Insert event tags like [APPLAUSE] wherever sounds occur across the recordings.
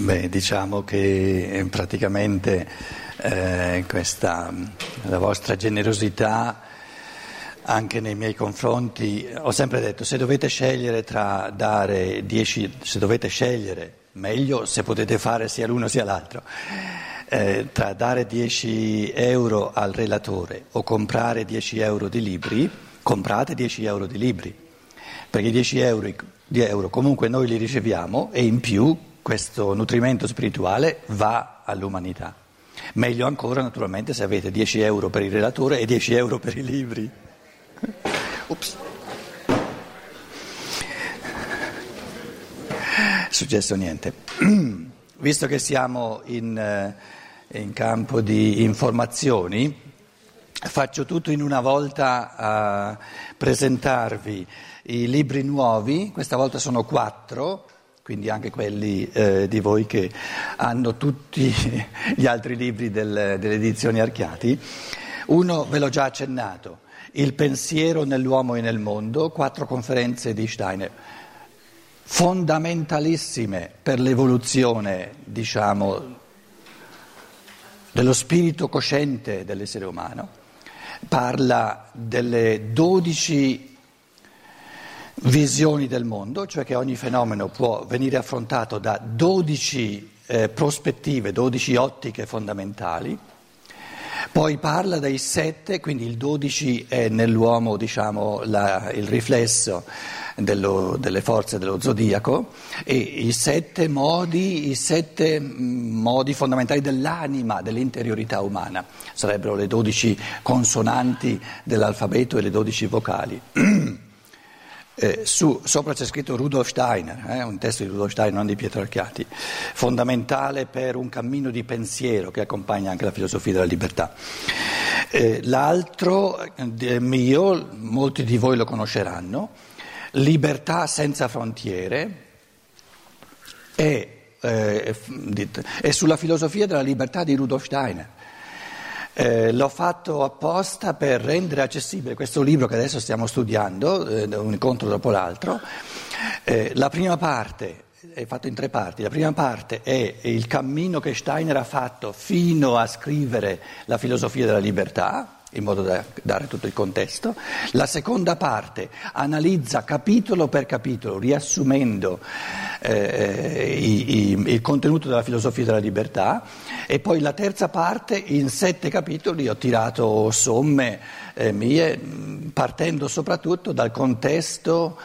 Beh, diciamo che praticamente eh, questa, la vostra generosità anche nei miei confronti, ho sempre detto se dovete scegliere tra dare 10, se dovete scegliere, meglio se potete fare sia l'uno sia l'altro, eh, tra dare 10 euro al relatore o comprare 10 euro di libri, comprate 10 euro di libri, perché 10 euro, di euro comunque noi li riceviamo e in più questo nutrimento spirituale va all'umanità. Meglio ancora naturalmente se avete 10 euro per il relatore e 10 euro per i libri. Ups. Successo niente. [CLEARS THROAT] Visto che siamo in, eh, in campo di informazioni, faccio tutto in una volta a presentarvi i libri nuovi, questa volta sono quattro quindi anche quelli eh, di voi che hanno tutti gli altri libri del, delle edizioni Archiati. Uno ve l'ho già accennato, Il pensiero nell'uomo e nel mondo, quattro conferenze di Steiner, fondamentalissime per l'evoluzione, diciamo, dello spirito cosciente dell'essere umano. Parla delle dodici visioni del mondo, cioè che ogni fenomeno può venire affrontato da 12 eh, prospettive, 12 ottiche fondamentali. Poi parla dei sette, quindi il 12 è nell'uomo diciamo, la, il riflesso dello, delle forze dello zodiaco e i sette modi, i sette mm, modi fondamentali dell'anima, dell'interiorità umana. Sarebbero le 12 consonanti dell'alfabeto e le 12 vocali. [CLEARS THROAT] Eh, su, sopra c'è scritto Rudolf Steiner, eh, un testo di Rudolf Steiner, non di Pietro Archiati, fondamentale per un cammino di pensiero che accompagna anche la filosofia della libertà. Eh, l'altro eh, mio, molti di voi lo conosceranno, Libertà senza frontiere, è, eh, è sulla filosofia della libertà di Rudolf Steiner. Eh, l'ho fatto apposta per rendere accessibile questo libro che adesso stiamo studiando, eh, un incontro dopo l'altro. Eh, la prima parte è fatto in tre parti. La prima parte è il cammino che Steiner ha fatto fino a scrivere la filosofia della libertà, in modo da dare tutto il contesto. La seconda parte analizza capitolo per capitolo, riassumendo eh, i, i, il contenuto della filosofia della libertà. E poi la terza parte, in sette capitoli, ho tirato somme eh, mie, partendo soprattutto dal contesto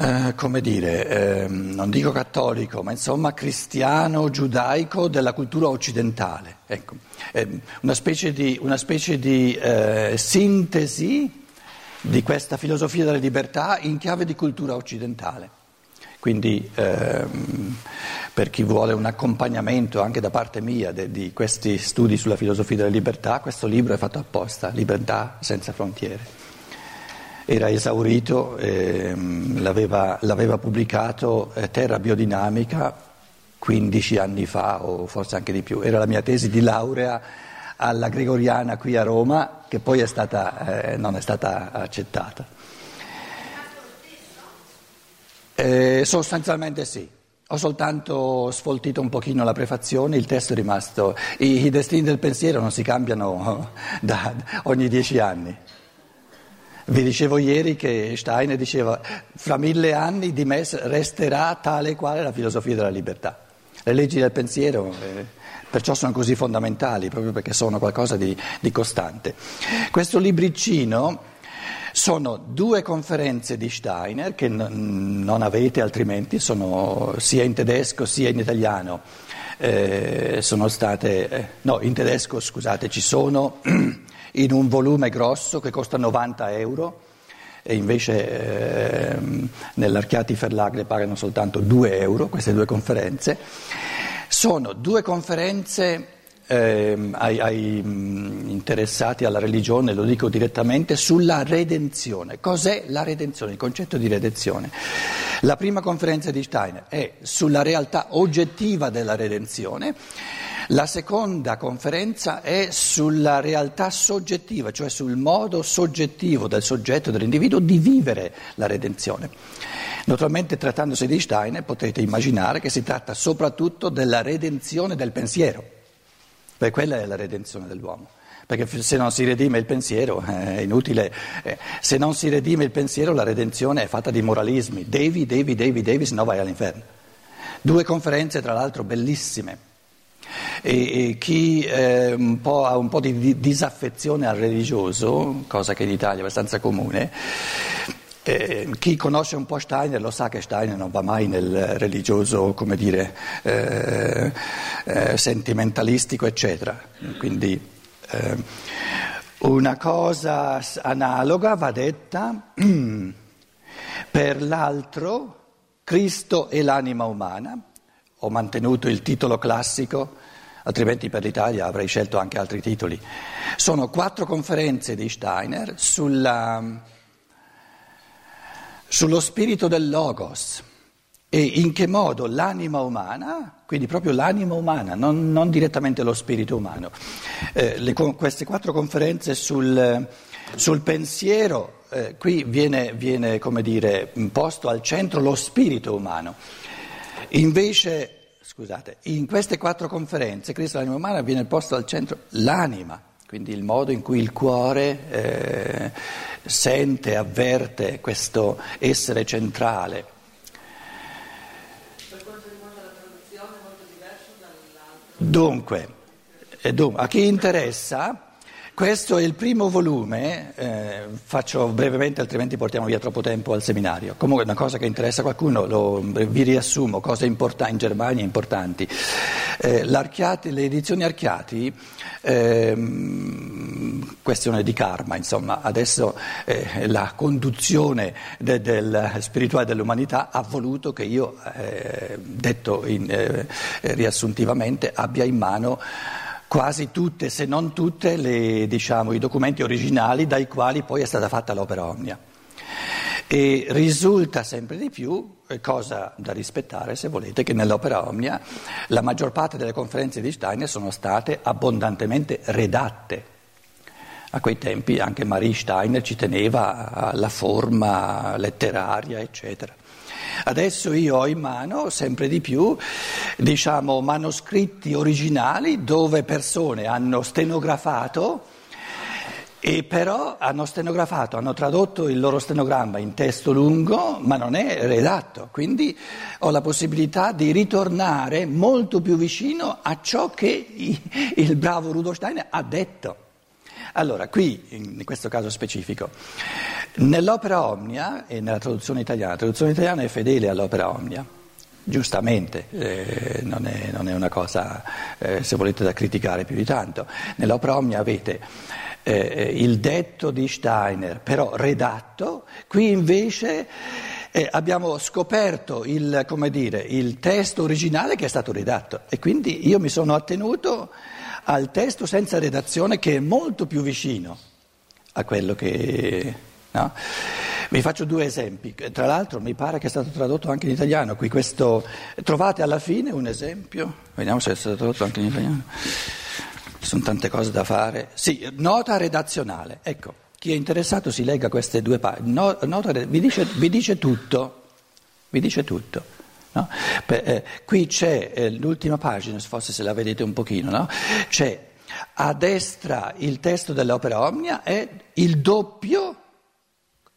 eh, come dire, eh, non dico cattolico, ma insomma cristiano, giudaico della cultura occidentale. Ecco, una specie di, una specie di eh, sintesi di questa filosofia della libertà in chiave di cultura occidentale. Quindi ehm, per chi vuole un accompagnamento anche da parte mia de, di questi studi sulla filosofia della libertà, questo libro è fatto apposta, Libertà senza frontiere era esaurito, ehm, l'aveva, l'aveva, pubblicato eh, Terra Biodinamica 15 anni fa o forse anche di più. Era la mia tesi di laurea alla Gregoriana qui a Roma che poi è stata, eh, non è stata accettata. Eh, sostanzialmente sì. Ho soltanto sfoltito un pochino la prefazione, il testo è rimasto. I, i destini del pensiero non si cambiano [LAUGHS] da, ogni dieci anni. Vi dicevo ieri che Steiner diceva fra mille anni di me resterà tale e quale la filosofia della libertà. Le leggi del pensiero eh, perciò sono così fondamentali, proprio perché sono qualcosa di, di costante. Questo libricino sono due conferenze di Steiner che n- non avete altrimenti, sono sia in tedesco sia in italiano. Eh, sono state, eh, no, in tedesco scusate, ci sono [CLEARS THROAT] in un volume grosso che costa 90 euro e invece eh, nell'Archiati Verlag le pagano soltanto 2 euro queste due conferenze. Sono due conferenze ehm, ai, ai interessati alla religione, lo dico direttamente, sulla redenzione. Cos'è la redenzione, il concetto di redenzione? La prima conferenza di Steiner è sulla realtà oggettiva della redenzione. La seconda conferenza è sulla realtà soggettiva, cioè sul modo soggettivo del soggetto, dell'individuo di vivere la redenzione. Naturalmente trattandosi di Steiner potete immaginare che si tratta soprattutto della redenzione del pensiero, perché quella è la redenzione dell'uomo. Perché se non si redime il pensiero [LAUGHS] è inutile, eh, se non si redime il pensiero la redenzione è fatta di moralismi, devi, devi, devi, devi, se no vai all'inferno. Due conferenze tra l'altro bellissime. E, e chi eh, un ha un po' di disaffezione al religioso, cosa che in Italia è abbastanza comune, eh, chi conosce un po' Steiner lo sa che Steiner non va mai nel religioso, come dire, eh, eh, sentimentalistico, eccetera. Quindi eh, una cosa analoga va detta [CLEARS THROAT] per l'altro, Cristo e l'anima umana. Ho mantenuto il titolo classico, altrimenti per l'Italia avrei scelto anche altri titoli. Sono quattro conferenze di Steiner sulla sullo spirito del Logos e in che modo l'anima umana, quindi proprio l'anima umana, non, non direttamente lo spirito umano, eh, le, queste quattro conferenze sul, sul pensiero, eh, qui viene, viene, dire, posto al centro lo spirito umano. Invece, scusate, in queste quattro conferenze, Cristo l'anima umana, viene posto al centro l'anima quindi il modo in cui il cuore eh, sente, avverte questo essere centrale. Per quanto riguarda la traduzione è molto diverso dall'altro. Dunque, eh, dunque, a chi interessa questo è il primo volume, eh, faccio brevemente altrimenti portiamo via troppo tempo al seminario. Comunque una cosa che interessa a qualcuno, lo, vi riassumo, cose importanti in Germania importanti. Eh, le edizioni Archiati, eh, questione di karma, insomma, adesso eh, la conduzione de, del spirituale dell'umanità ha voluto che io, eh, detto in, eh, riassuntivamente, abbia in mano quasi tutte, se non tutte, le, diciamo, i documenti originali dai quali poi è stata fatta l'opera omnia. E risulta sempre di più, eh, cosa da rispettare se volete, che nell'opera omnia la maggior parte delle conferenze di Steiner sono state abbondantemente redatte. A quei tempi anche Marie Steiner ci teneva alla forma letteraria, eccetera. Adesso io ho in mano sempre di più diciamo, manoscritti originali dove persone hanno stenografato e però hanno stenografato, hanno tradotto il loro stenogramma in testo lungo, ma non è redatto, quindi ho la possibilità di ritornare molto più vicino a ciò che il bravo Rudolf Steiner ha detto. Allora, qui, in questo caso specifico, nell'opera Omnia e nella traduzione italiana, la traduzione italiana è fedele all'opera Omnia, giustamente, eh, non, è, non, è, una cosa, eh, se volete, da criticare più di tanto. Nell'opera Omnia avete eh, il detto di Steiner, però redatto, qui invece eh, abbiamo scoperto il, dire, il testo originale che è stato redatto e quindi io mi sono attenuto al testo senza redazione che è molto più vicino a quello che... No? Vi faccio due esempi, tra l'altro mi pare che è stato tradotto anche in italiano, qui. Questo, trovate alla fine un esempio, vediamo se è stato tradotto anche in italiano, ci sono tante cose da fare, sì, nota redazionale, ecco, chi è interessato si legga queste due pagine, no, nota, vi, dice, vi dice tutto, vi dice tutto. No? Per, eh, qui c'è eh, l'ultima pagina, forse se la vedete un pochino, no? c'è a destra il testo dell'opera Omnia e il doppio,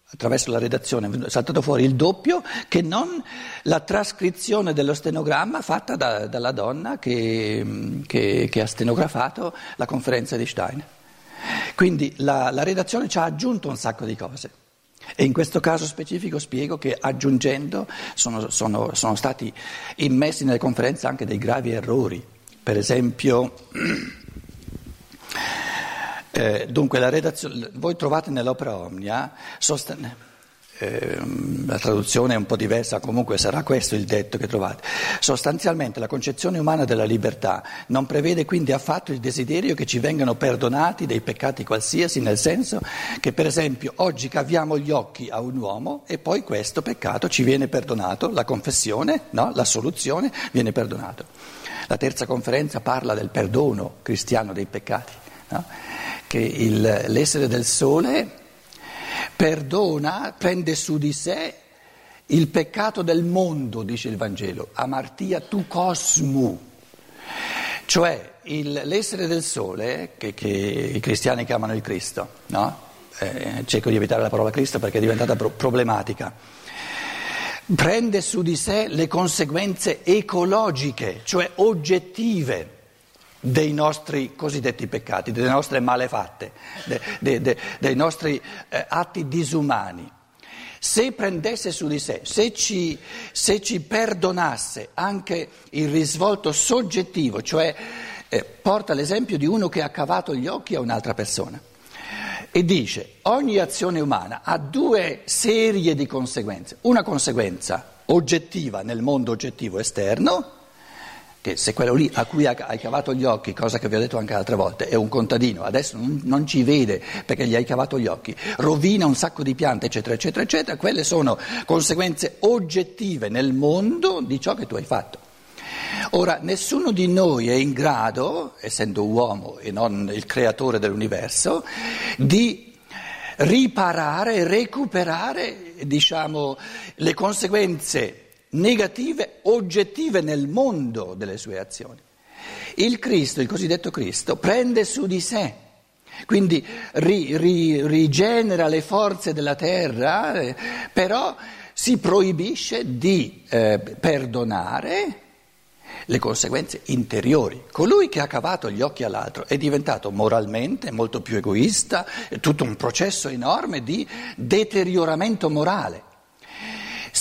attraverso la redazione è saltato fuori il doppio, che non la trascrizione dello stenogramma fatta da, dalla donna che, che, che, ha stenografato la conferenza di Stein. Quindi la, la redazione ci ha aggiunto un sacco di cose. E in questo caso specifico spiego che aggiungendo sono, sono, sono stati immessi nelle conferenze anche dei gravi errori. Per esempio, [CLEARS THROAT] eh, dunque la redazione, voi trovate nell'opera Omnia sosten- eh, la traduzione è un po' diversa, comunque sarà questo il detto che trovate. Sostanzialmente la concezione umana della libertà non prevede quindi affatto il desiderio che ci vengano perdonati dei peccati qualsiasi, nel senso che per esempio oggi caviamo gli occhi a un uomo e poi questo peccato ci viene perdonato, la confessione, no? la soluzione viene perdonato. La terza conferenza parla del perdono cristiano dei peccati, no? che il, l'essere del sole perdona, prende su di sé il peccato del mondo, dice il Vangelo, amartia tu cosmu, cioè il, l'essere del sole, che, che, i cristiani chiamano il Cristo, no? eh, cerco di evitare la parola Cristo perché è diventata pro- problematica, prende su di sé le conseguenze ecologiche, cioè oggettive dei nostri cosiddetti peccati, delle nostre malefatte, de, de, de, dei nostri eh, atti disumani. Se prendesse su di sé, se ci, se ci perdonasse anche il risvolto soggettivo, cioè eh, porta l'esempio di uno che ha cavato gli occhi a un'altra persona e dice ogni azione umana ha due serie di conseguenze, una conseguenza oggettiva nel mondo oggettivo esterno, che se quello lì a cui hai cavato gli occhi, cosa che vi ho detto anche altre volte, è un contadino, adesso non, ci vede perché gli hai cavato gli occhi, rovina un sacco di piante, eccetera, eccetera, eccetera, quelle sono conseguenze oggettive nel mondo di ciò che tu hai fatto. Ora, nessuno di noi è in grado, essendo uomo e non il creatore dell'universo, di riparare, recuperare, diciamo, le conseguenze negative oggettive nel mondo delle sue azioni. Il Cristo, il cosiddetto Cristo, prende su di sé, quindi ri, ri, rigenera le forze della terra, eh, però si proibisce di eh, perdonare le conseguenze interiori. Colui che ha cavato gli occhi all'altro è diventato moralmente molto più egoista, è tutto un processo enorme di deterioramento morale.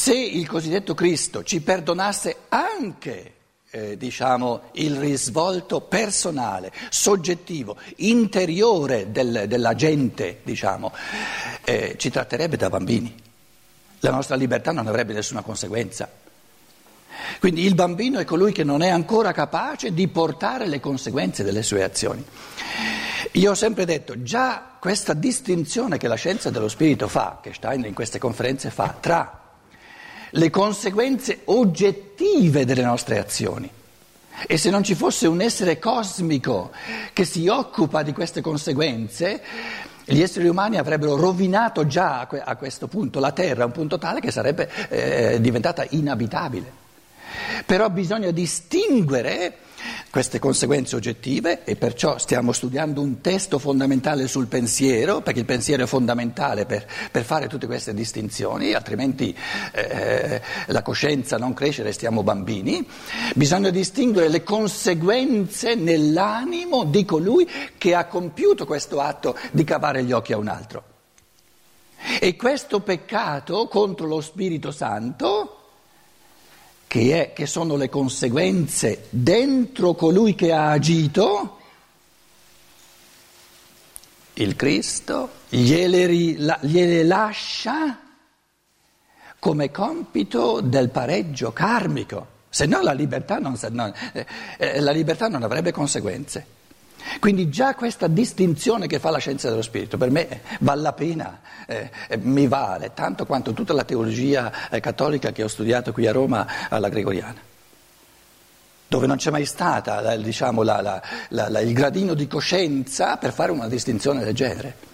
Se il cosiddetto Cristo ci perdonasse anche eh, diciamo, il risvolto personale, soggettivo, interiore del, della gente, diciamo, eh, ci tratterebbe da bambini. La nostra libertà non avrebbe nessuna conseguenza. Quindi il bambino è colui che non è ancora capace di portare le conseguenze delle sue azioni. Io ho sempre detto, già questa distinzione che la scienza dello spirito fa, che Stein in queste conferenze fa, tra le conseguenze oggettive delle nostre azioni. E se non ci fosse un essere cosmico che si occupa di queste conseguenze, gli esseri umani avrebbero rovinato già a questo punto la Terra, a un punto tale che sarebbe eh, diventata inabitabile. Però bisogna distinguere queste conseguenze oggettive e perciò stiamo studiando un testo fondamentale sul pensiero, perché il pensiero è fondamentale per, per fare tutte queste distinzioni, altrimenti eh, la coscienza non cresce, restiamo bambini. Bisogna distinguere le conseguenze nell'animo di colui che ha compiuto questo atto di cavare gli occhi a un altro. E questo peccato contro lo Spirito Santo che, è, che sono le conseguenze dentro colui che ha agito, il Cristo gliele, gliele lascia come compito del pareggio karmico, se no la libertà non, non, eh, eh, la libertà non avrebbe conseguenze. Quindi già questa distinzione che fa la scienza dello spirito per me vale la pena, eh, eh, mi vale tanto quanto tutta la teologia eh, cattolica che ho studiato qui a Roma alla Gregoriana, dove non c'è mai stata diciamo, la, la, la, il gradino di coscienza per fare una distinzione del genere.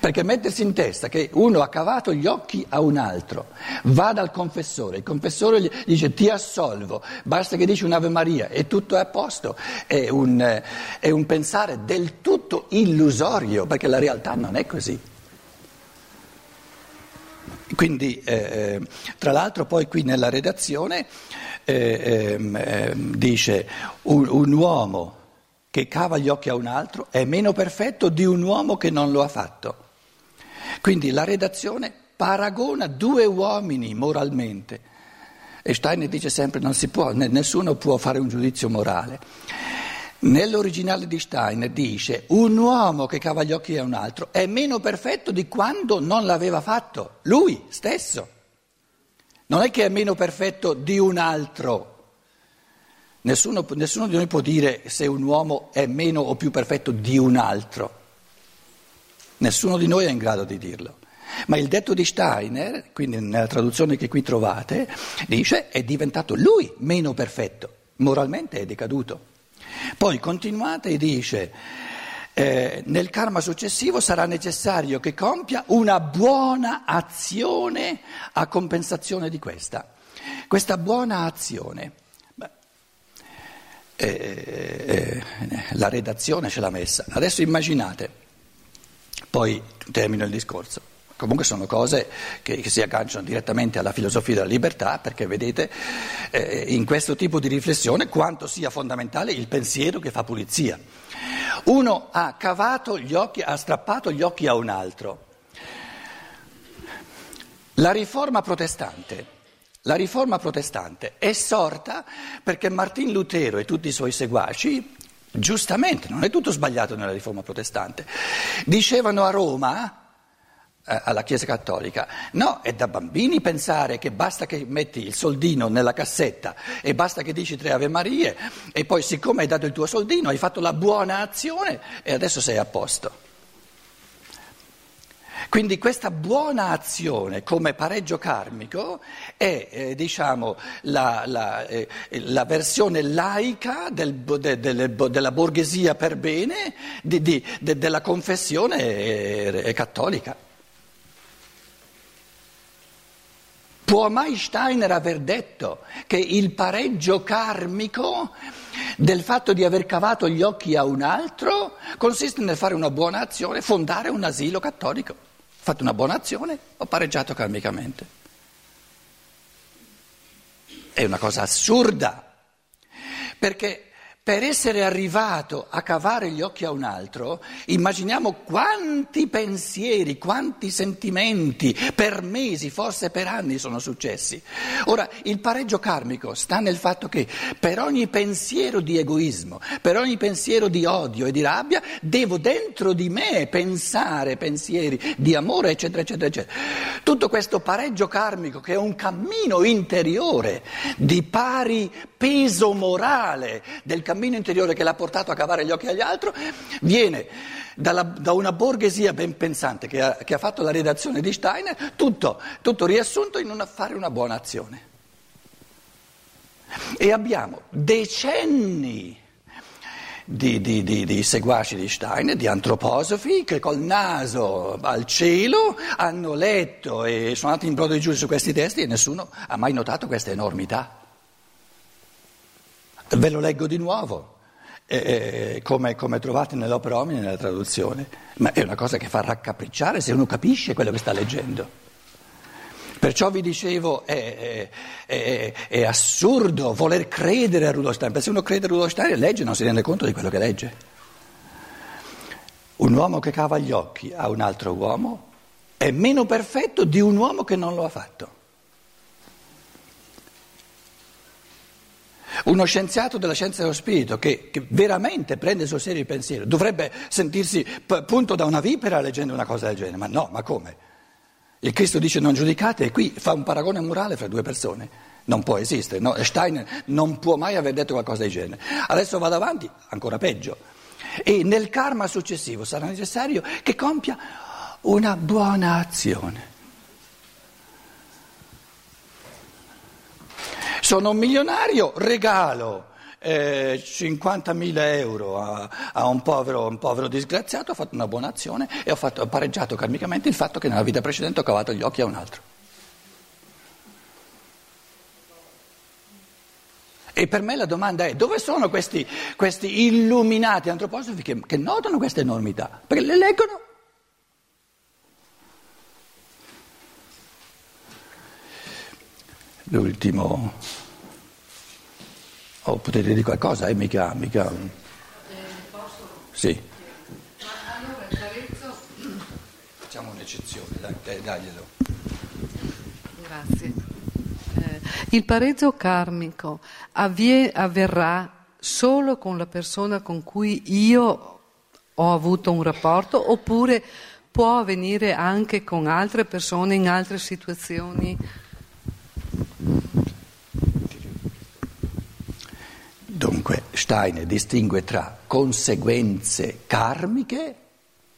Perché mettersi in testa che uno ha cavato gli occhi a un altro, va dal confessore, il confessore gli dice ti assolvo, basta che dici un'Ave Maria e tutto è a posto, è un, è un pensare del tutto illusorio, perché la realtà non è così. Quindi, eh, tra l'altro, poi qui nella redazione eh, eh, dice un, un uomo che cava gli occhi a un altro è meno perfetto di un uomo che non lo ha fatto. Quindi la redazione paragona due uomini moralmente. E Steiner dice sempre non si può, nessuno può fare un giudizio morale. Nell'originale di Steiner dice un uomo che cava gli occhi a un altro è meno perfetto di quando non l'aveva fatto, lui stesso. Non è che è meno perfetto di un altro. Nessuno, nessuno di noi può dire se un uomo è meno o più perfetto di un altro. Nessuno di noi è in grado di dirlo. Ma il detto di Steiner, quindi nella traduzione che qui trovate, dice è diventato lui meno perfetto, moralmente è decaduto. Poi continuate e dice eh, nel karma successivo sarà necessario che compia una buona azione a compensazione di questa. Questa buona azione, eh, eh, la redazione ce l'ha messa. Adesso immaginate, poi termino il discorso. Comunque sono cose che, che, si agganciano direttamente alla filosofia della libertà, perché vedete eh, in questo tipo di riflessione quanto sia fondamentale il pensiero che fa pulizia. Uno ha cavato gli occhi, ha strappato gli occhi a un altro. La riforma protestante, la riforma protestante è sorta perché Martin Lutero e tutti i suoi seguaci, giustamente, non è tutto sbagliato nella riforma protestante, dicevano a Roma eh, alla Chiesa Cattolica. No, è da bambini pensare che basta che metti il soldino nella cassetta e basta che dici tre Ave Marie e poi siccome hai dato il tuo soldino hai fatto la buona azione e adesso sei a posto. Quindi questa buona azione come pareggio karmico è eh, diciamo, la, la, eh, la, versione laica del, de, de, de, della borghesia per bene di, di, della confessione eh, cattolica. Può mai Steiner aver detto che il pareggio karmico del fatto di aver cavato gli occhi a un altro consiste nel fare una buona azione, fondare un asilo cattolico? Fatto una buona azione, ho pareggiato karmicamente. È una cosa assurda, perché per essere arrivato a cavare gli occhi a un altro, immaginiamo quanti pensieri, quanti sentimenti per mesi, forse per anni sono successi. Ora, il pareggio karmico sta nel fatto che per ogni pensiero di egoismo, per ogni pensiero di odio e di rabbia, devo dentro di me pensare pensieri di amore, eccetera, eccetera, eccetera. Tutto questo pareggio karmico che è un cammino interiore di pari peso morale del cammino interiore che l'ha portato a cavare gli occhi agli altri, viene dalla, da una borghesia ben pensante che ha, che ha, fatto la redazione di Steiner, tutto, tutto riassunto in una, fare una buona azione. E abbiamo decenni di, di, di, di, seguaci di Steiner, di antroposofi, che col naso al cielo hanno letto e sono andati in brodo di giù su questi testi e nessuno ha mai notato questa enormità. Ve lo leggo di nuovo, eh, come, come, trovate nell'opera Omni nella traduzione, ma è una cosa che fa raccapricciare se uno capisce quello che sta leggendo. Perciò vi dicevo, è, è, è, è assurdo voler credere a Rudolf Steiner, perché se uno crede a Rudolf Steiner legge non si rende conto di quello che legge. Un uomo che cava gli occhi a un altro uomo è meno perfetto di un uomo che non lo ha fatto. Uno scienziato della scienza dello spirito che, che, veramente prende sul serio il pensiero dovrebbe sentirsi p- punto da una vipera leggendo una cosa del genere, ma no, ma come? Il Cristo dice non giudicate e qui fa un paragone morale fra due persone. Non può esistere, no? Steiner non può mai aver detto qualcosa del genere. Adesso vado avanti, ancora peggio. E nel karma successivo sarà necessario che compia una buona azione. Sono un milionario, regalo eh, 50.000 euro a, a un, povero, un, povero, disgraziato, ho fatto una buona azione e ho, fatto, ho pareggiato karmicamente il fatto che nella vita precedente ho cavato gli occhi a un altro. E per me la domanda è dove sono questi, questi illuminati antroposofi che, che notano questa enormità? Perché le leggono l'ultimo. Oh, potete dire qualcosa? Eh, mica, mica. Eh, sì. Ma allora carezzo. Facciamo un'eccezione, dai, daglielo. Grazie. Eh, il pareggio karmico avvie, avverrà solo con la persona con cui io ho avuto un rapporto oppure può avvenire anche con altre persone in altre situazioni? Dunque Steiner distingue tra conseguenze karmiche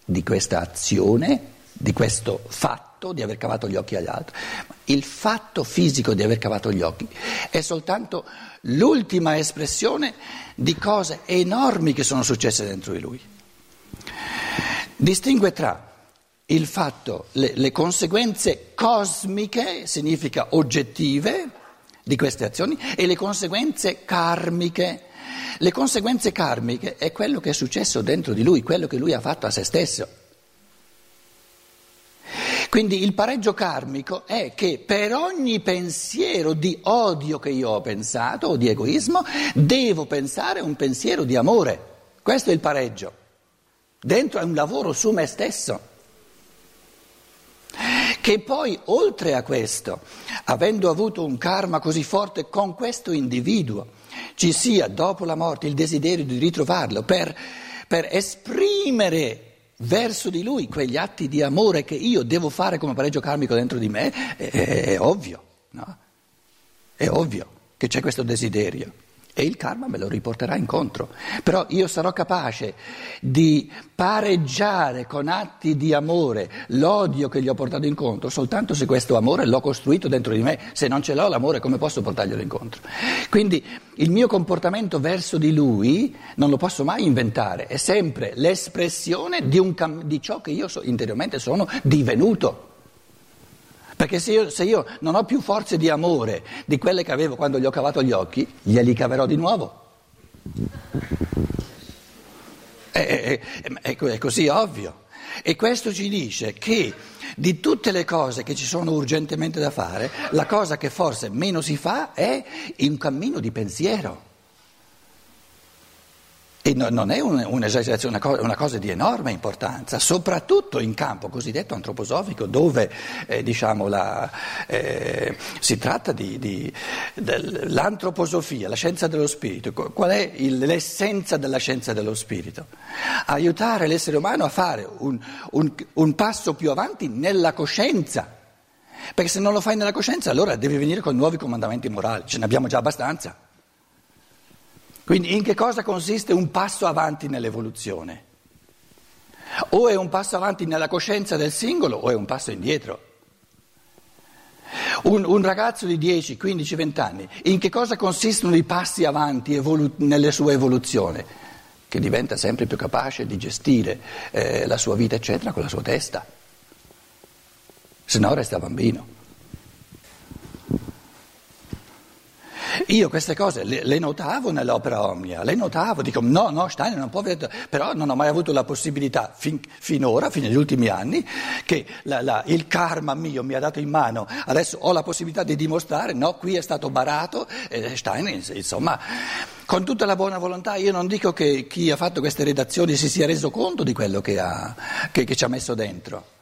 di questa azione, di questo fatto di aver cavato gli occhi agli altri. Il fatto fisico di aver cavato gli occhi è soltanto l'ultima espressione di cose enormi che sono successe dentro di lui. Distingue tra il fatto, le, le conseguenze cosmiche, significa oggettive, di queste azioni e le conseguenze karmiche. Le conseguenze karmiche è quello che è successo dentro di lui, quello che lui ha fatto a se stesso. Quindi il pareggio karmico è che per ogni pensiero di odio che io ho pensato o di egoismo, devo pensare un pensiero di amore. Questo è il pareggio. Dentro è un lavoro su me stesso che poi oltre a questo, avendo avuto un karma così forte con questo individuo, ci sia dopo la morte il desiderio di ritrovarlo per, per esprimere verso di lui quegli atti di amore che io devo fare come pareggio karmico dentro di me, è, è, è ovvio, no? È ovvio che c'è questo desiderio e il karma me lo riporterà incontro. Però io sarò capace di pareggiare con atti di amore l'odio che gli ho portato incontro soltanto se questo amore l'ho costruito dentro di me. Se non ce l'ho l'amore come posso portarglielo incontro? Quindi il mio comportamento verso di lui non lo posso mai inventare, è sempre l'espressione di, cam- di ciò che io so, interiormente sono divenuto. Perché se io, se io, non ho più forze di amore di quelle che avevo quando gli ho cavato gli occhi, glieli caverò di nuovo. È, è, è, è così ovvio. E questo ci dice che di tutte le cose che ci sono urgentemente da fare, la cosa che forse meno si fa è un cammino di pensiero. E no, non è un, un'esagerazione, una cosa, una cosa, di enorme importanza, soprattutto in campo cosiddetto antroposofico, dove eh, diciamo, la, eh, si tratta di, di, dell'antroposofia, la scienza dello spirito. Qual è il, l'essenza della scienza dello spirito? Aiutare l'essere umano a fare un, un, un passo più avanti nella coscienza. Perché se non lo fai nella coscienza, allora devi venire con nuovi comandamenti morali, ce ne abbiamo già abbastanza. Quindi in che cosa consiste un passo avanti nell'evoluzione? O è un passo avanti nella coscienza del singolo o è un passo indietro. Un, un ragazzo di 10, 15, 20 anni, in che cosa consistono i passi avanti evolu- nella sua evoluzione? Che diventa sempre più capace di gestire eh, la sua vita, eccetera, con la sua testa. Se no resta bambino. Io queste cose le, le, notavo nell'opera Omnia, le notavo, dico no, no, Steiner non può vedere, però non ho mai avuto la possibilità fin, finora, fino agli ultimi anni, che la, la, il karma mio mi ha dato in mano, adesso ho la possibilità di dimostrare, no, qui è stato barato, eh, Steiner, insomma, con tutta la buona volontà, io non dico che chi ha fatto queste redazioni si sia reso conto di quello che, ha, che, che ci ha messo dentro.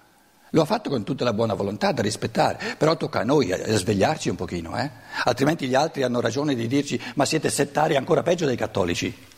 Lo ha fatto con tutta la buona volontà da rispettare, però tocca a noi a svegliarci un pochino, eh? altrimenti gli altri hanno ragione di dirci ma siete settari ancora peggio dei cattolici.